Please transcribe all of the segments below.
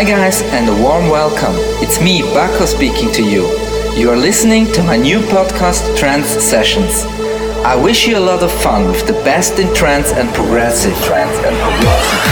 Hi guys and a warm welcome. It's me, Baco speaking to you. You are listening to my new podcast Trance Sessions. I wish you a lot of fun with the best in trance and progressive trance and progressive.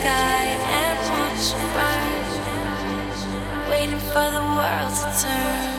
sky and watch it burn, waiting for the world to turn.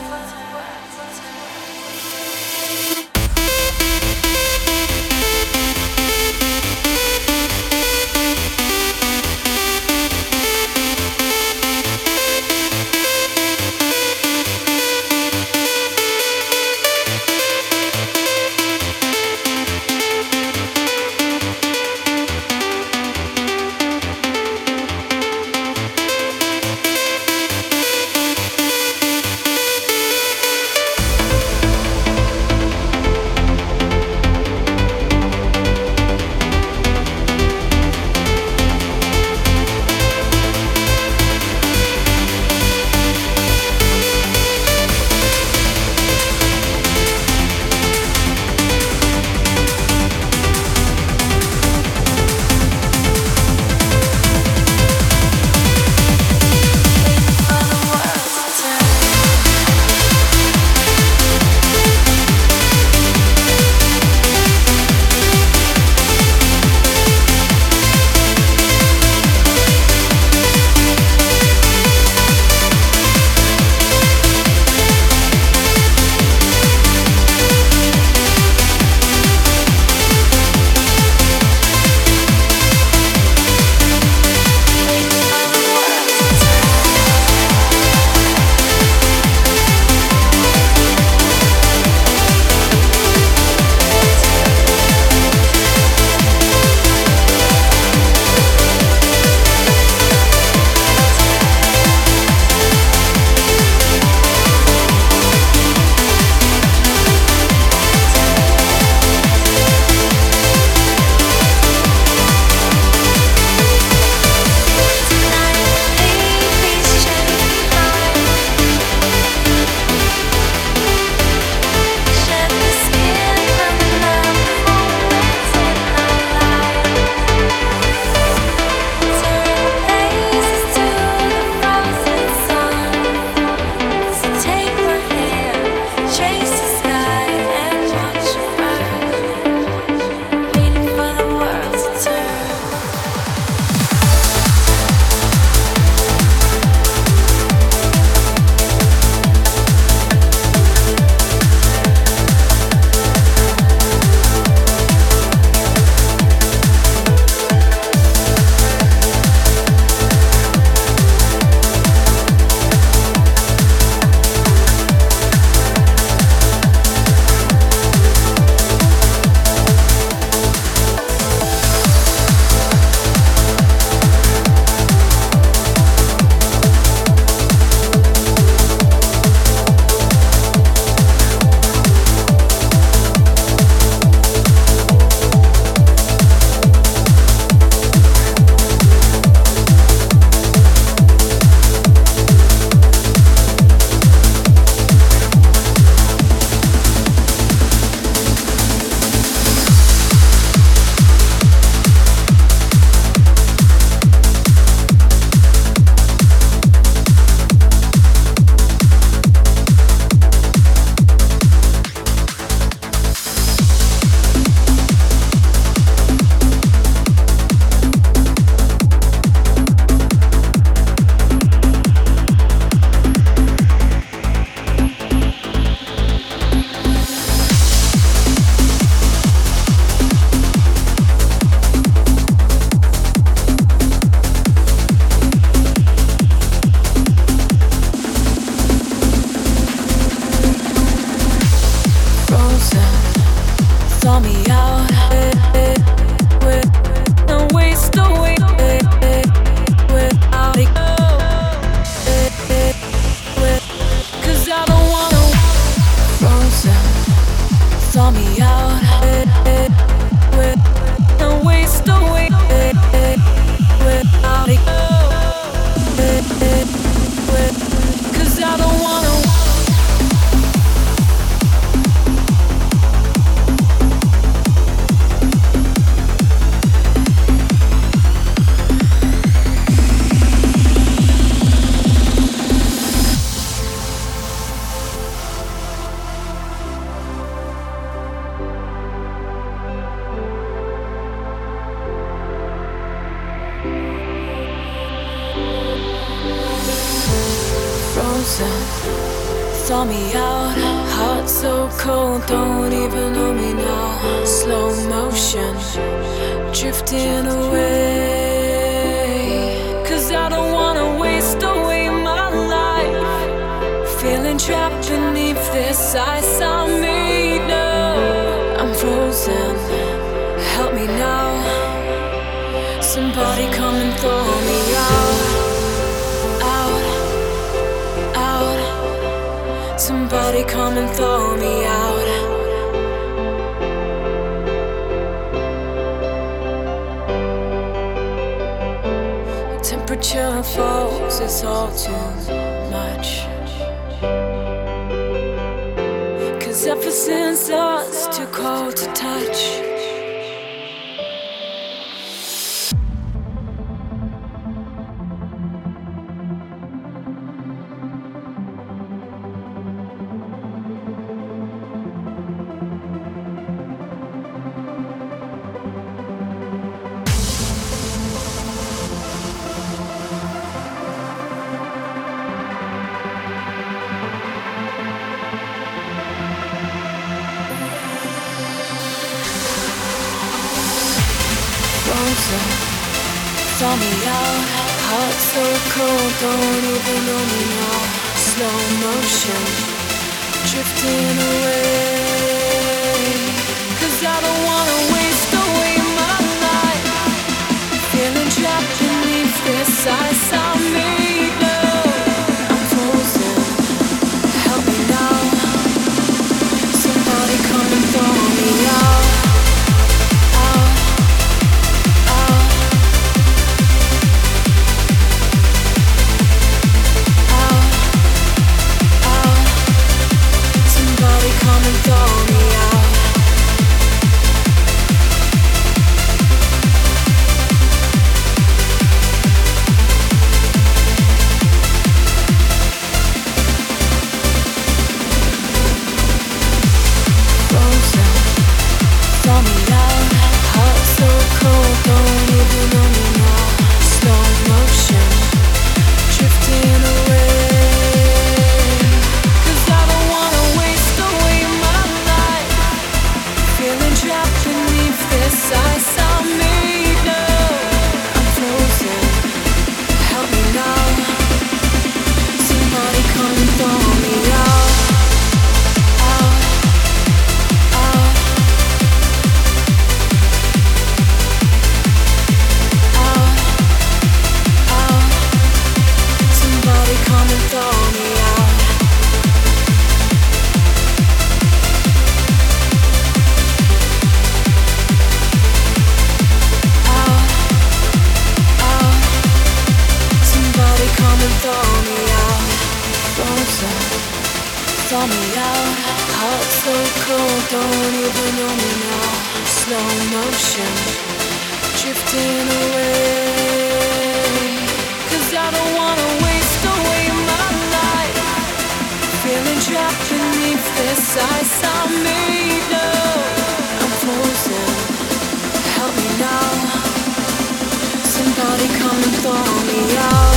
Somebody come and throw me out.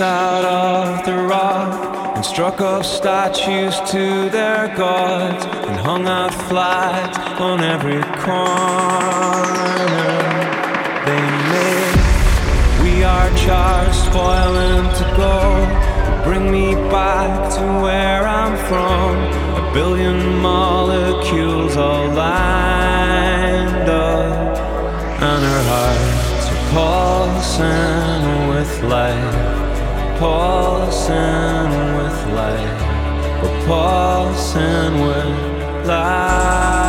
Out of the rock and struck up statues to their gods and hung out flags on every corner. They made we are charged, spoiling to go. Bring me back to where I'm from. A billion molecules all lined up, and her heart's are pulsing with life, pulsing with life, we're pulsing with life.